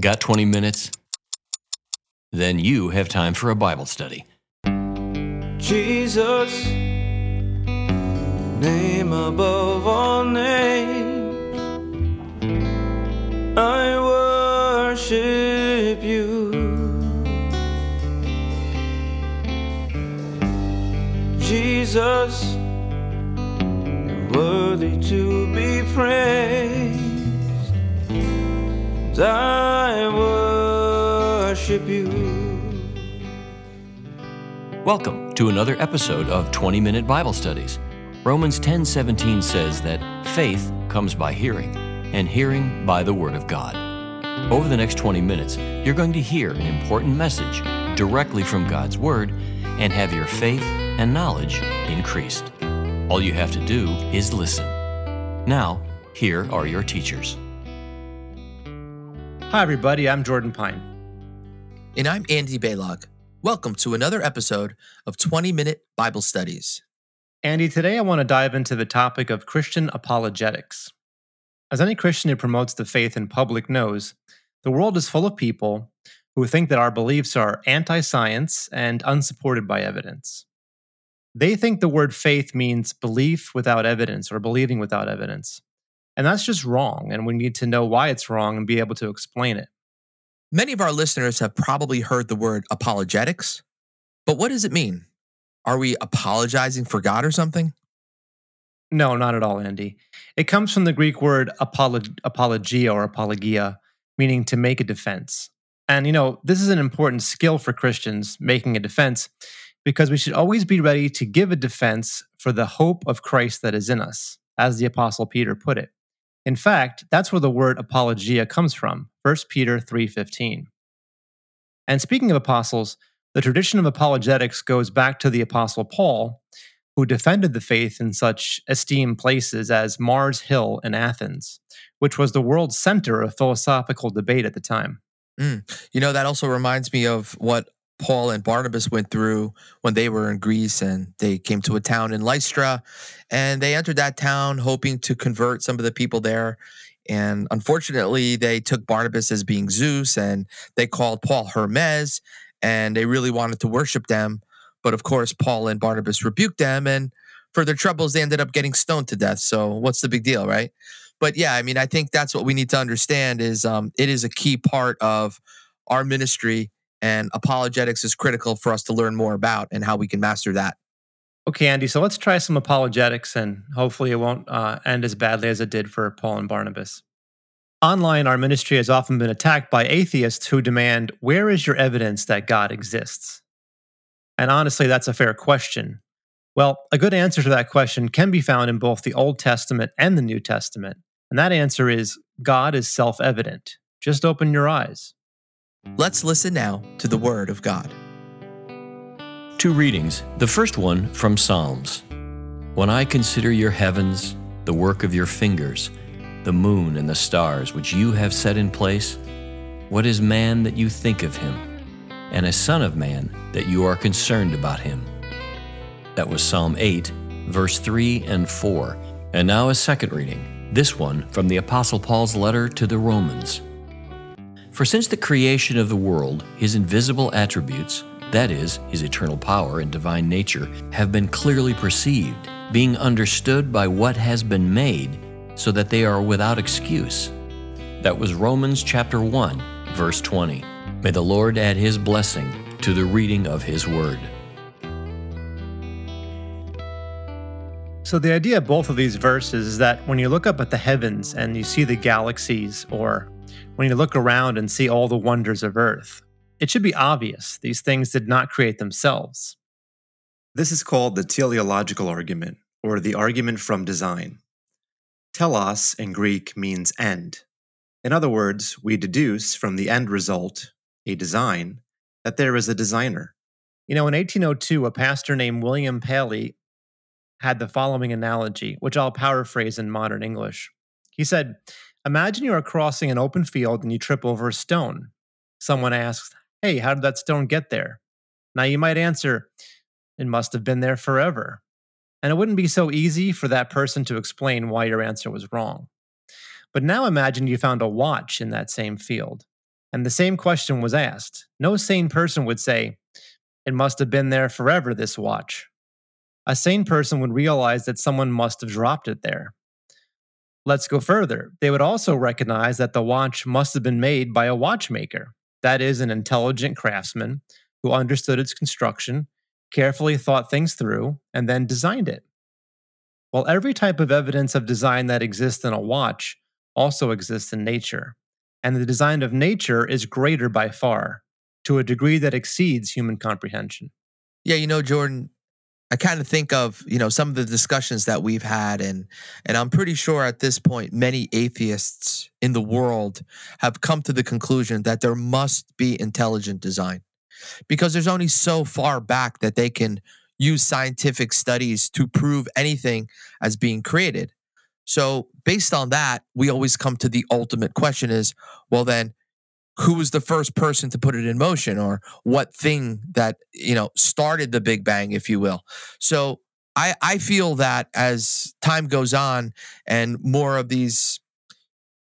Got 20 minutes? Then you have time for a Bible study. Jesus, name above all names, I worship you. Jesus, you're worthy to be praised. I you. Welcome to another episode of 20 Minute Bible Studies. Romans 10:17 says that faith comes by hearing, and hearing by the word of God. Over the next 20 minutes, you're going to hear an important message directly from God's word and have your faith and knowledge increased. All you have to do is listen. Now, here are your teachers. Hi, everybody. I'm Jordan Pine. And I'm Andy Baylog. Welcome to another episode of 20 Minute Bible Studies. Andy, today I want to dive into the topic of Christian apologetics. As any Christian who promotes the faith in public knows, the world is full of people who think that our beliefs are anti science and unsupported by evidence. They think the word faith means belief without evidence or believing without evidence. And that's just wrong, and we need to know why it's wrong and be able to explain it. Many of our listeners have probably heard the word apologetics, but what does it mean? Are we apologizing for God or something? No, not at all, Andy. It comes from the Greek word apolog- apologia or apologia, meaning to make a defense. And, you know, this is an important skill for Christians, making a defense, because we should always be ready to give a defense for the hope of Christ that is in us, as the Apostle Peter put it. In fact, that's where the word apologia comes from, 1 Peter 3:15. And speaking of apostles, the tradition of apologetics goes back to the apostle Paul, who defended the faith in such esteemed places as Mars Hill in Athens, which was the world's center of philosophical debate at the time. Mm. You know, that also reminds me of what Paul and Barnabas went through when they were in Greece and they came to a town in Lystra and they entered that town hoping to convert some of the people there. And unfortunately, they took Barnabas as being Zeus and they called Paul Hermes and they really wanted to worship them. But of course, Paul and Barnabas rebuked them and for their troubles, they ended up getting stoned to death. So what's the big deal, right? But yeah, I mean, I think that's what we need to understand is um, it is a key part of our ministry and apologetics is critical for us to learn more about and how we can master that. Okay, Andy, so let's try some apologetics and hopefully it won't uh, end as badly as it did for Paul and Barnabas. Online, our ministry has often been attacked by atheists who demand, Where is your evidence that God exists? And honestly, that's a fair question. Well, a good answer to that question can be found in both the Old Testament and the New Testament. And that answer is God is self evident. Just open your eyes. Let's listen now to the Word of God. Two readings. The first one from Psalms. When I consider your heavens, the work of your fingers, the moon and the stars which you have set in place, what is man that you think of him, and a son of man that you are concerned about him? That was Psalm 8, verse 3 and 4. And now a second reading, this one from the Apostle Paul's letter to the Romans. For since the creation of the world, his invisible attributes, that is, his eternal power and divine nature, have been clearly perceived, being understood by what has been made, so that they are without excuse. That was Romans chapter 1, verse 20. May the Lord add his blessing to the reading of his word. So, the idea of both of these verses is that when you look up at the heavens and you see the galaxies, or when you look around and see all the wonders of Earth, it should be obvious these things did not create themselves. This is called the teleological argument, or the argument from design. Telos in Greek means end. In other words, we deduce from the end result, a design, that there is a designer. You know, in 1802, a pastor named William Paley had the following analogy, which I'll paraphrase in modern English. He said, Imagine you are crossing an open field and you trip over a stone. Someone asks, Hey, how did that stone get there? Now you might answer, It must have been there forever. And it wouldn't be so easy for that person to explain why your answer was wrong. But now imagine you found a watch in that same field. And the same question was asked. No sane person would say, It must have been there forever, this watch. A sane person would realize that someone must have dropped it there. Let's go further. They would also recognize that the watch must have been made by a watchmaker, that is, an intelligent craftsman who understood its construction, carefully thought things through, and then designed it. While every type of evidence of design that exists in a watch also exists in nature, and the design of nature is greater by far, to a degree that exceeds human comprehension. Yeah, you know, Jordan, I kind of think of, you know, some of the discussions that we've had and and I'm pretty sure at this point many atheists in the world have come to the conclusion that there must be intelligent design. Because there's only so far back that they can use scientific studies to prove anything as being created. So, based on that, we always come to the ultimate question is, well then who was the first person to put it in motion or what thing that you know started the big bang if you will. So i i feel that as time goes on and more of these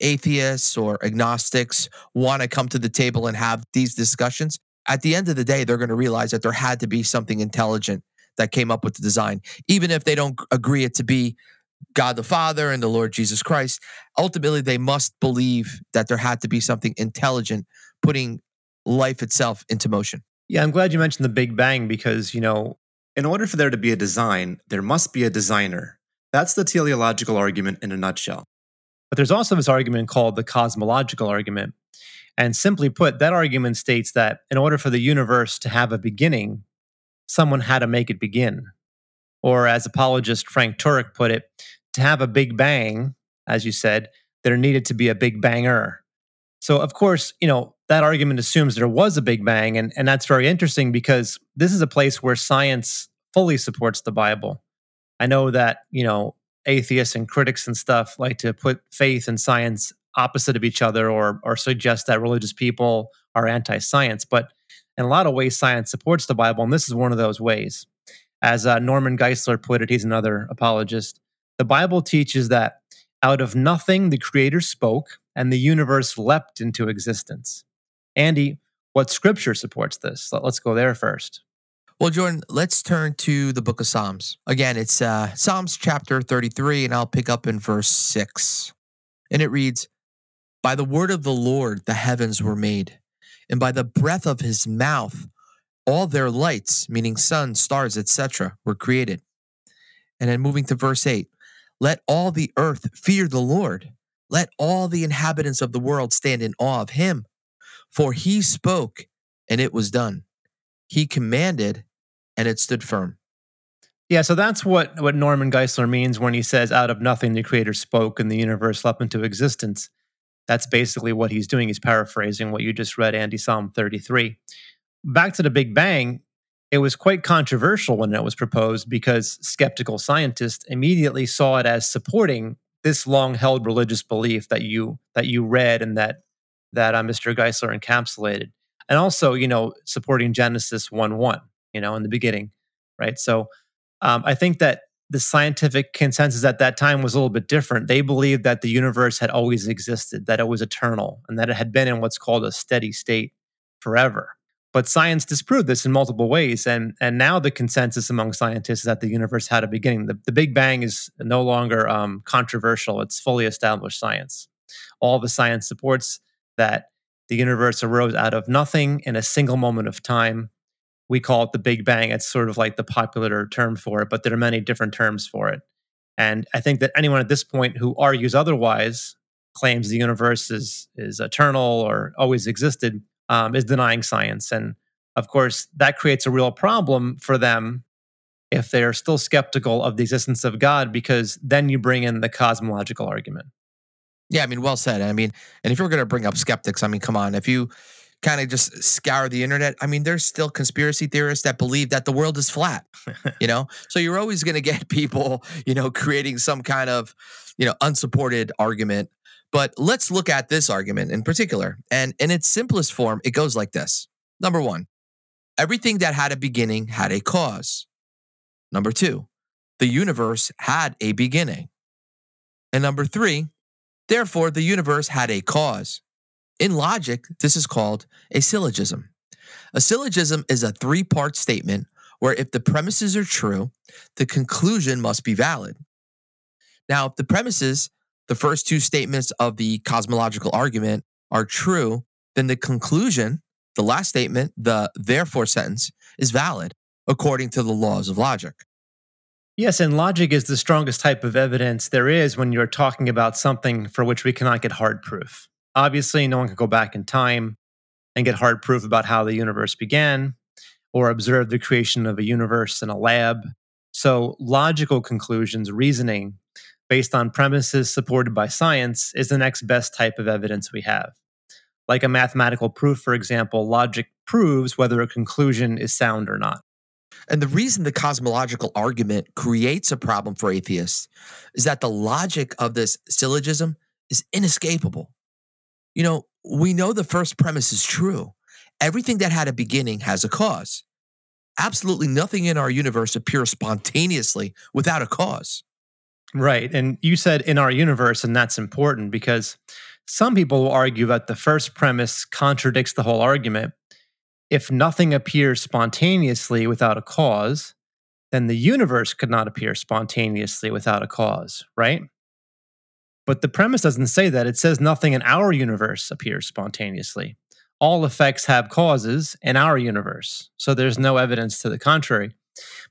atheists or agnostics want to come to the table and have these discussions at the end of the day they're going to realize that there had to be something intelligent that came up with the design even if they don't agree it to be God the Father and the Lord Jesus Christ. Ultimately, they must believe that there had to be something intelligent putting life itself into motion. Yeah, I'm glad you mentioned the Big Bang because, you know, In order for there to be a design, there must be a designer. That's the teleological argument in a nutshell. but there's also this argument called the cosmological argument. And simply put, that argument states that in order for the universe to have a beginning, someone had to make it begin. Or, as apologist Frank Turek put it, to have a big bang, as you said, there needed to be a big banger. So, of course, you know, that argument assumes there was a big bang. And, and that's very interesting because this is a place where science fully supports the Bible. I know that, you know, atheists and critics and stuff like to put faith and science opposite of each other or, or suggest that religious people are anti science. But in a lot of ways, science supports the Bible. And this is one of those ways. As uh, Norman Geisler put it, he's another apologist. The Bible teaches that out of nothing the Creator spoke, and the universe leapt into existence. Andy, what scripture supports this? Let- Let's go there first. Well, Jordan, let's turn to the book of Psalms. Again, it's uh, Psalms chapter 33, and I'll pick up in verse 6. And it reads By the word of the Lord the heavens were made, and by the breath of his mouth all their lights, meaning sun, stars, etc., were created. And then moving to verse 8 Let all the earth fear the Lord, let all the inhabitants of the world stand in awe of him. For he spoke, and it was done. He commanded, and it stood firm. Yeah, so that's what, what Norman Geisler means when he says, out of nothing the Creator spoke and the universe leapt into existence. That's basically what he's doing. He's paraphrasing what you just read, Andy, Psalm 33. Back to the Big Bang, it was quite controversial when it was proposed because skeptical scientists immediately saw it as supporting this long-held religious belief that you that you read and that that uh, Mr. Geisler encapsulated, and also you know supporting Genesis one one, you know, in the beginning, right? So um, I think that the scientific consensus at that time was a little bit different. They believed that the universe had always existed, that it was eternal, and that it had been in what's called a steady state forever. But science disproved this in multiple ways, and and now the consensus among scientists is that the universe had a beginning. The, the Big Bang is no longer um, controversial; it's fully established science. All the science supports that the universe arose out of nothing in a single moment of time. We call it the Big Bang. It's sort of like the popular term for it, but there are many different terms for it. And I think that anyone at this point who argues otherwise, claims the universe is is eternal or always existed, um, is denying science. And of course, that creates a real problem for them if they are still skeptical of the existence of God, because then you bring in the cosmological argument. Yeah, I mean, well said. I mean, and if you're going to bring up skeptics, I mean, come on. If you kind of just scour the internet, I mean, there's still conspiracy theorists that believe that the world is flat, you know? So you're always going to get people, you know, creating some kind of, you know, unsupported argument. But let's look at this argument in particular. And in its simplest form, it goes like this Number one, everything that had a beginning had a cause. Number two, the universe had a beginning. And number three, therefore, the universe had a cause. In logic, this is called a syllogism. A syllogism is a three part statement where if the premises are true, the conclusion must be valid. Now, if the premises, the first two statements of the cosmological argument, are true, then the conclusion, the last statement, the therefore sentence, is valid according to the laws of logic. Yes, and logic is the strongest type of evidence there is when you're talking about something for which we cannot get hard proof. Obviously, no one can go back in time and get hard proof about how the universe began or observe the creation of a universe in a lab. So, logical conclusions, reasoning based on premises supported by science, is the next best type of evidence we have. Like a mathematical proof, for example, logic proves whether a conclusion is sound or not. And the reason the cosmological argument creates a problem for atheists is that the logic of this syllogism is inescapable. You know, we know the first premise is true. Everything that had a beginning has a cause. Absolutely nothing in our universe appears spontaneously without a cause. Right. And you said in our universe, and that's important because some people will argue that the first premise contradicts the whole argument if nothing appears spontaneously without a cause, then the universe could not appear spontaneously without a cause, right? But the premise doesn't say that. It says nothing in our universe appears spontaneously. All effects have causes in our universe. So there's no evidence to the contrary.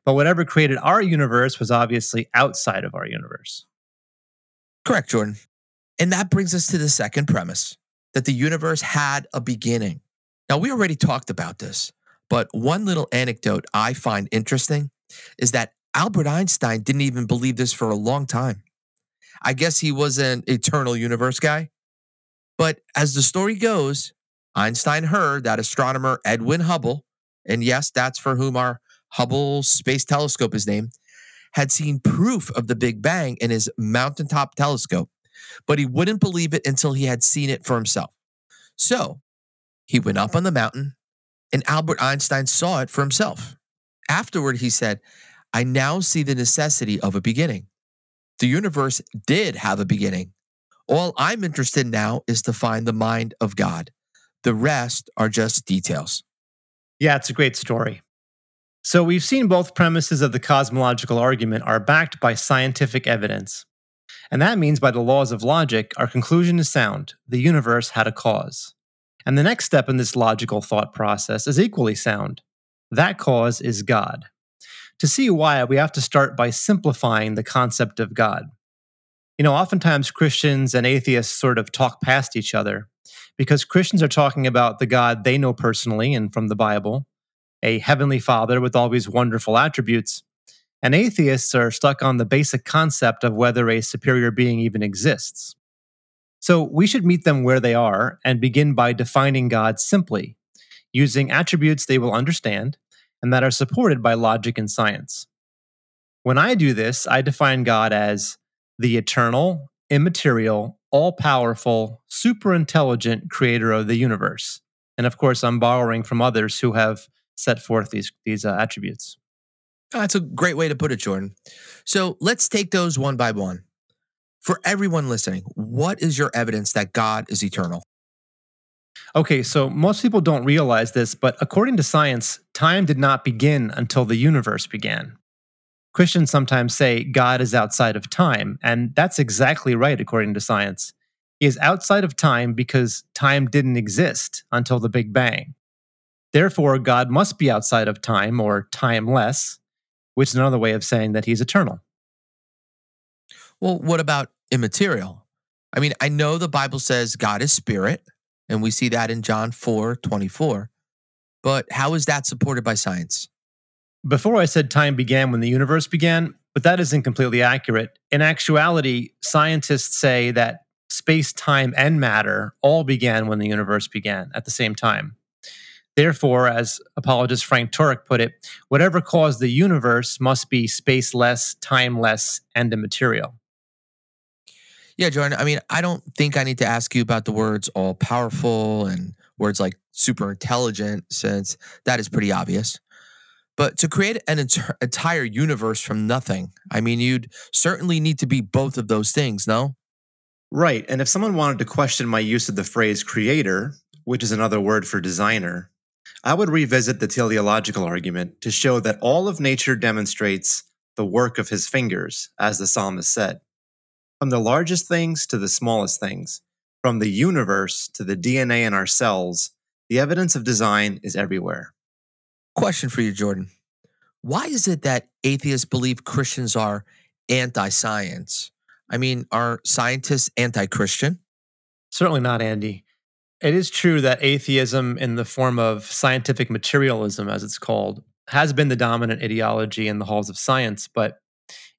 But whatever created our universe was obviously outside of our universe. Correct, Jordan. And that brings us to the second premise that the universe had a beginning. Now, we already talked about this, but one little anecdote I find interesting is that Albert Einstein didn't even believe this for a long time. I guess he was an eternal universe guy. But as the story goes, Einstein heard that astronomer Edwin Hubble, and yes, that's for whom our Hubble Space Telescope is named, had seen proof of the Big Bang in his mountaintop telescope, but he wouldn't believe it until he had seen it for himself. So he went up on the mountain, and Albert Einstein saw it for himself. Afterward, he said, I now see the necessity of a beginning. The universe did have a beginning. All I'm interested in now is to find the mind of God. The rest are just details. Yeah, it's a great story. So, we've seen both premises of the cosmological argument are backed by scientific evidence. And that means, by the laws of logic, our conclusion is sound. The universe had a cause. And the next step in this logical thought process is equally sound. That cause is God. To see why, we have to start by simplifying the concept of God. You know, oftentimes Christians and atheists sort of talk past each other because Christians are talking about the God they know personally and from the Bible, a heavenly father with all these wonderful attributes. And atheists are stuck on the basic concept of whether a superior being even exists. So we should meet them where they are and begin by defining God simply, using attributes they will understand and that are supported by logic and science. When I do this, I define God as the eternal, immaterial, all powerful, super intelligent creator of the universe. And of course, I'm borrowing from others who have set forth these, these uh, attributes. Oh, that's a great way to put it, Jordan. So let's take those one by one. For everyone listening, what is your evidence that God is eternal? Okay, so most people don't realize this, but according to science, time did not begin until the universe began. Christians sometimes say God is outside of time, and that's exactly right according to science. He is outside of time because time didn't exist until the Big Bang. Therefore, God must be outside of time or timeless, which is another way of saying that he's eternal. Well, what about immaterial? I mean, I know the Bible says God is spirit, and we see that in John 4 24. But how is that supported by science? Before I said time began when the universe began, but that isn't completely accurate. In actuality, scientists say that space, time, and matter all began when the universe began at the same time. Therefore, as apologist Frank Turek put it, whatever caused the universe must be spaceless, timeless, and immaterial. Yeah, Jordan. I mean, I don't think I need to ask you about the words all powerful and words like super intelligent, since that is pretty obvious. But to create an ent- entire universe from nothing, I mean, you'd certainly need to be both of those things, no? Right. And if someone wanted to question my use of the phrase creator, which is another word for designer, I would revisit the teleological argument to show that all of nature demonstrates the work of his fingers, as the psalmist said. From the largest things to the smallest things, from the universe to the DNA in our cells, the evidence of design is everywhere. Question for you, Jordan. Why is it that atheists believe Christians are anti science? I mean, are scientists anti Christian? Certainly not, Andy. It is true that atheism, in the form of scientific materialism, as it's called, has been the dominant ideology in the halls of science. But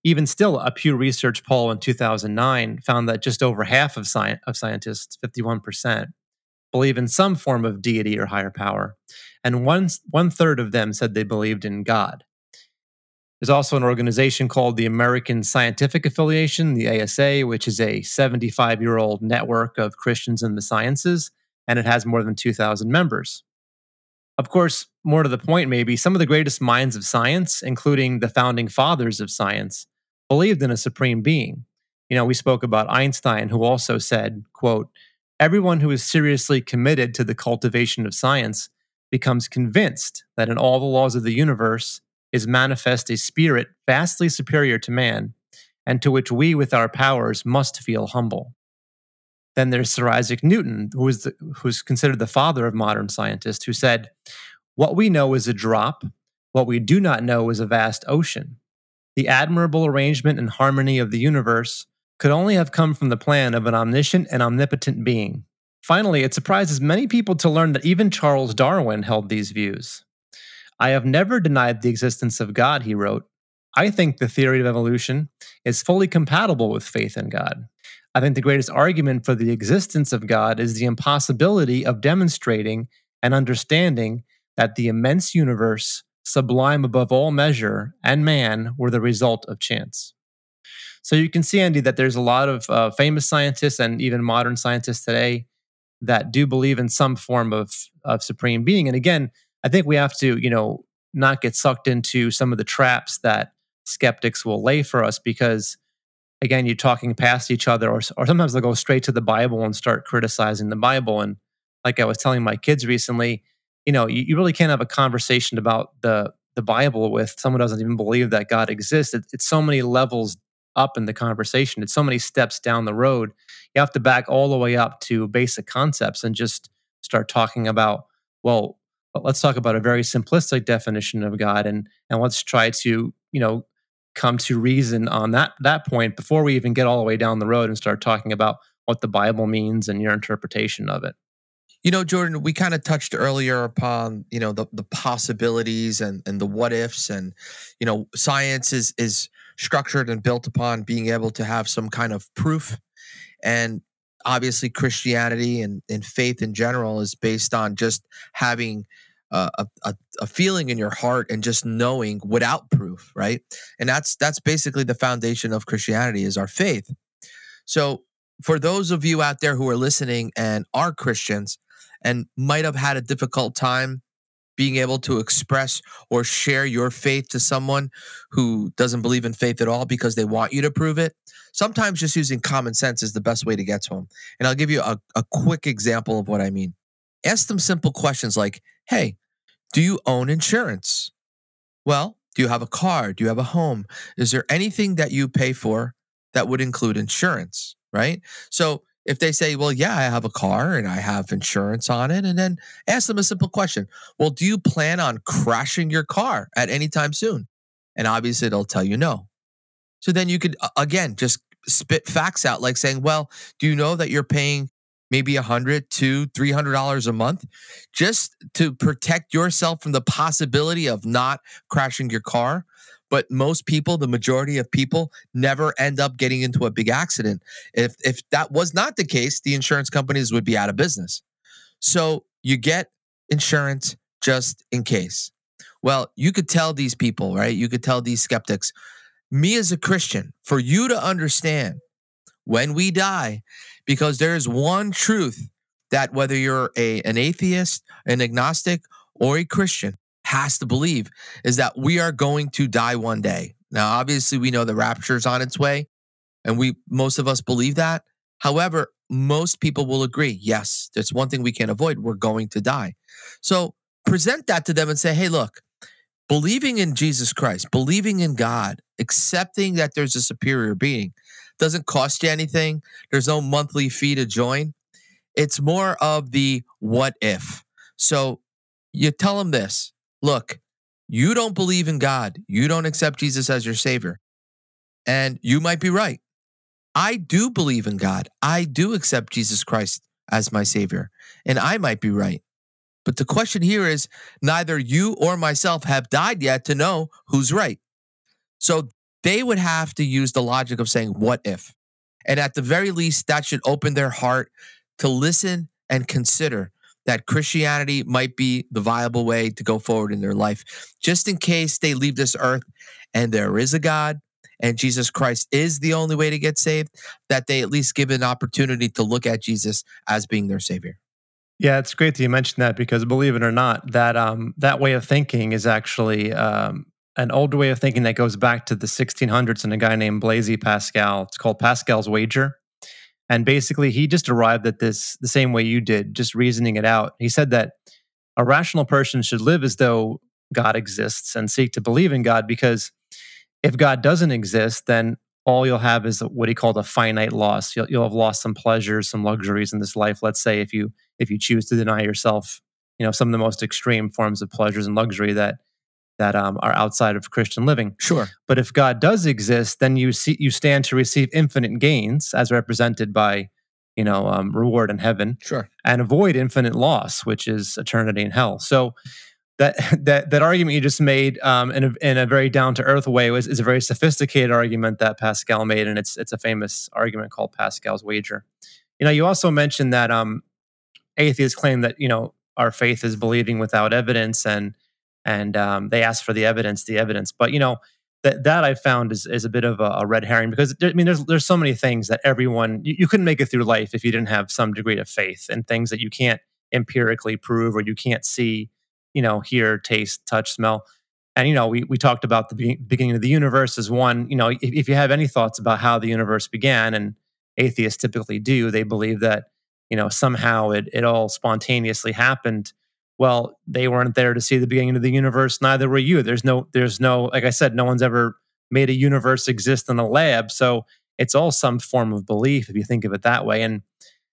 even still, a Pew Research poll in 2009 found that just over half of, sci- of scientists, 51%, believe in some form of deity or higher power. And one, one third of them said they believed in God. There's also an organization called the American Scientific Affiliation, the ASA, which is a 75 year old network of Christians in the sciences, and it has more than 2,000 members. Of course, more to the point, maybe, some of the greatest minds of science, including the founding fathers of science, believed in a supreme being. You know, we spoke about Einstein, who also said, quote, everyone who is seriously committed to the cultivation of science becomes convinced that in all the laws of the universe is manifest a spirit vastly superior to man, and to which we with our powers must feel humble. Then there's Sir Isaac Newton, who is the, who's considered the father of modern scientists, who said, What we know is a drop, what we do not know is a vast ocean. The admirable arrangement and harmony of the universe could only have come from the plan of an omniscient and omnipotent being. Finally, it surprises many people to learn that even Charles Darwin held these views. I have never denied the existence of God, he wrote. I think the theory of evolution is fully compatible with faith in God. I think the greatest argument for the existence of God is the impossibility of demonstrating and understanding that the immense universe, sublime above all measure, and man were the result of chance. So you can see, Andy, that there's a lot of uh, famous scientists and even modern scientists today that do believe in some form of, of supreme being. And again, I think we have to, you know, not get sucked into some of the traps that skeptics will lay for us because again, you're talking past each other, or, or sometimes they'll go straight to the Bible and start criticizing the Bible. And like I was telling my kids recently, you know, you, you really can't have a conversation about the the Bible with someone who doesn't even believe that God exists. It, it's so many levels up in the conversation. It's so many steps down the road. You have to back all the way up to basic concepts and just start talking about, well, let's talk about a very simplistic definition of God and and let's try to, you know, come to reason on that that point before we even get all the way down the road and start talking about what the Bible means and your interpretation of it. You know, Jordan, we kind of touched earlier upon, you know, the, the possibilities and, and the what ifs and, you know, science is is structured and built upon being able to have some kind of proof. And obviously Christianity and, and faith in general is based on just having a, a, a feeling in your heart and just knowing without proof, right? And that's that's basically the foundation of Christianity is our faith. So for those of you out there who are listening and are Christians and might have had a difficult time being able to express or share your faith to someone who doesn't believe in faith at all because they want you to prove it. Sometimes just using common sense is the best way to get to them. And I'll give you a, a quick example of what I mean. Ask them simple questions like, hey, do you own insurance? Well, do you have a car? Do you have a home? Is there anything that you pay for that would include insurance? Right. So if they say, well, yeah, I have a car and I have insurance on it, and then ask them a simple question Well, do you plan on crashing your car at any time soon? And obviously, they'll tell you no. So then you could, again, just spit facts out like saying, well, do you know that you're paying maybe a hundred, two, three hundred dollars a month, just to protect yourself from the possibility of not crashing your car. But most people, the majority of people, never end up getting into a big accident. If if that was not the case, the insurance companies would be out of business. So you get insurance just in case. Well, you could tell these people, right? You could tell these skeptics, me as a Christian, for you to understand when we die, because there is one truth that whether you're a, an atheist, an agnostic, or a Christian has to believe is that we are going to die one day. Now, obviously, we know the rapture is on its way, and we most of us believe that. However, most people will agree, yes, there's one thing we can't avoid. We're going to die. So present that to them and say, hey, look, believing in Jesus Christ, believing in God, accepting that there's a superior being doesn't cost you anything. There's no monthly fee to join. It's more of the what if. So you tell them this look, you don't believe in God, you don't accept Jesus as your savior. And you might be right. I do believe in God. I do accept Jesus Christ as my savior. And I might be right. But the question here is neither you or myself have died yet to know who's right. So they would have to use the logic of saying, what if? And at the very least, that should open their heart to listen and consider that Christianity might be the viable way to go forward in their life, just in case they leave this earth and there is a God and Jesus Christ is the only way to get saved, that they at least give an opportunity to look at Jesus as being their savior. Yeah, it's great that you mentioned that because believe it or not, that um, that way of thinking is actually um, an old way of thinking that goes back to the 1600s and a guy named Blaise Pascal. It's called Pascal's wager. And basically, he just arrived at this the same way you did, just reasoning it out. He said that a rational person should live as though God exists and seek to believe in God because if God doesn't exist, then all you'll have is what he called a finite loss. You'll, you'll have lost some pleasures, some luxuries in this life. Let's say if you if you choose to deny yourself, you know, some of the most extreme forms of pleasures and luxury that that um, are outside of Christian living. Sure. But if God does exist, then you see you stand to receive infinite gains, as represented by, you know, um, reward in heaven. Sure. And avoid infinite loss, which is eternity in hell. So that that that argument you just made um, in a in a very down to earth way was is a very sophisticated argument that Pascal made, and it's it's a famous argument called Pascal's wager. You know, you also mentioned that um, atheists claim that you know our faith is believing without evidence, and and um, they ask for the evidence, the evidence. But you know that that I found is is a bit of a, a red herring because I mean there's there's so many things that everyone you, you, couldn't make it through life if you didn't have some degree of faith and things that you can't empirically prove or you can't see, you know, hear, taste, touch, smell. And you know, we we talked about the be- beginning of the universe as one. You know, if, if you have any thoughts about how the universe began, and atheists typically do, they believe that you know somehow it it all spontaneously happened well they weren't there to see the beginning of the universe neither were you. There's no there's no like i said no one's ever made a universe exist in a lab. So it's all some form of belief if you think of it that way. And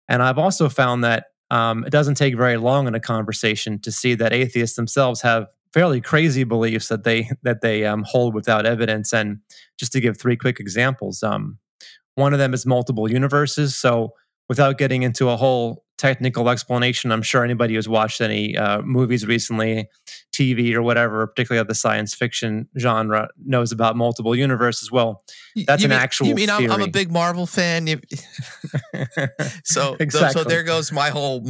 and i've also found that um, it doesn't take very long in a conversation to see that atheists themselves have fairly crazy beliefs that they that they um, hold without evidence. And just to give three quick examples um, one of them is multiple universes. So without getting into a whole technical explanation, I'm sure anybody who's watched any uh, movies recently, TV or whatever, particularly of the science fiction genre, knows about multiple universes. Well, that's you an mean, actual. You mean I'm, I'm, a big Marvel fan? So Exactly. so there goes my whole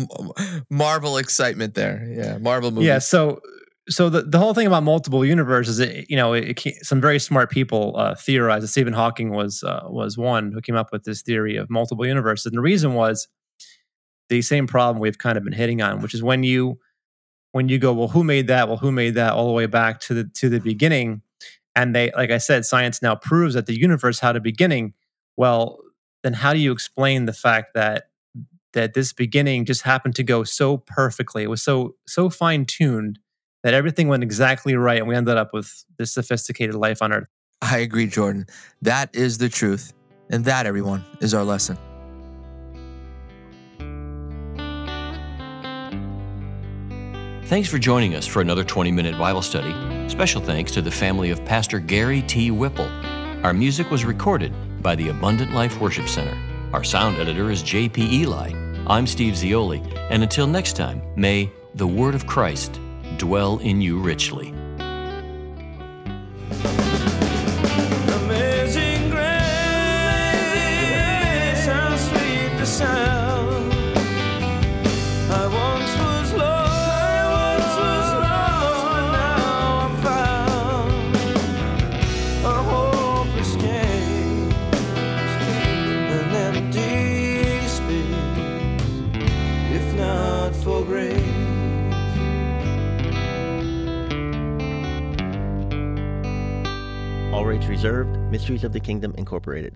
Marvel excitement there. Yeah, Marvel movies. Yeah. So so the, the whole thing about multiple universes, it, you know, it, it, some very smart people uh, theorized. Stephen Hawking was uh, was one who came up with this theory of multiple universes, and the reason was the same problem we've kind of been hitting on, which is when you when you go, well, who made that? Well, who made that? All the way back to the to the beginning, and they, like I said, science now proves that the universe had a beginning. Well, then how do you explain the fact that that this beginning just happened to go so perfectly? It was so so fine tuned that everything went exactly right, and we ended up with this sophisticated life on Earth. I agree, Jordan. That is the truth. And that, everyone, is our lesson. Thanks for joining us for another 20 minute Bible study. Special thanks to the family of Pastor Gary T. Whipple. Our music was recorded by the Abundant Life Worship Center. Our sound editor is J.P. Eli. I'm Steve Zioli, and until next time, may the Word of Christ dwell in you richly. Mysteries of the Kingdom Incorporated.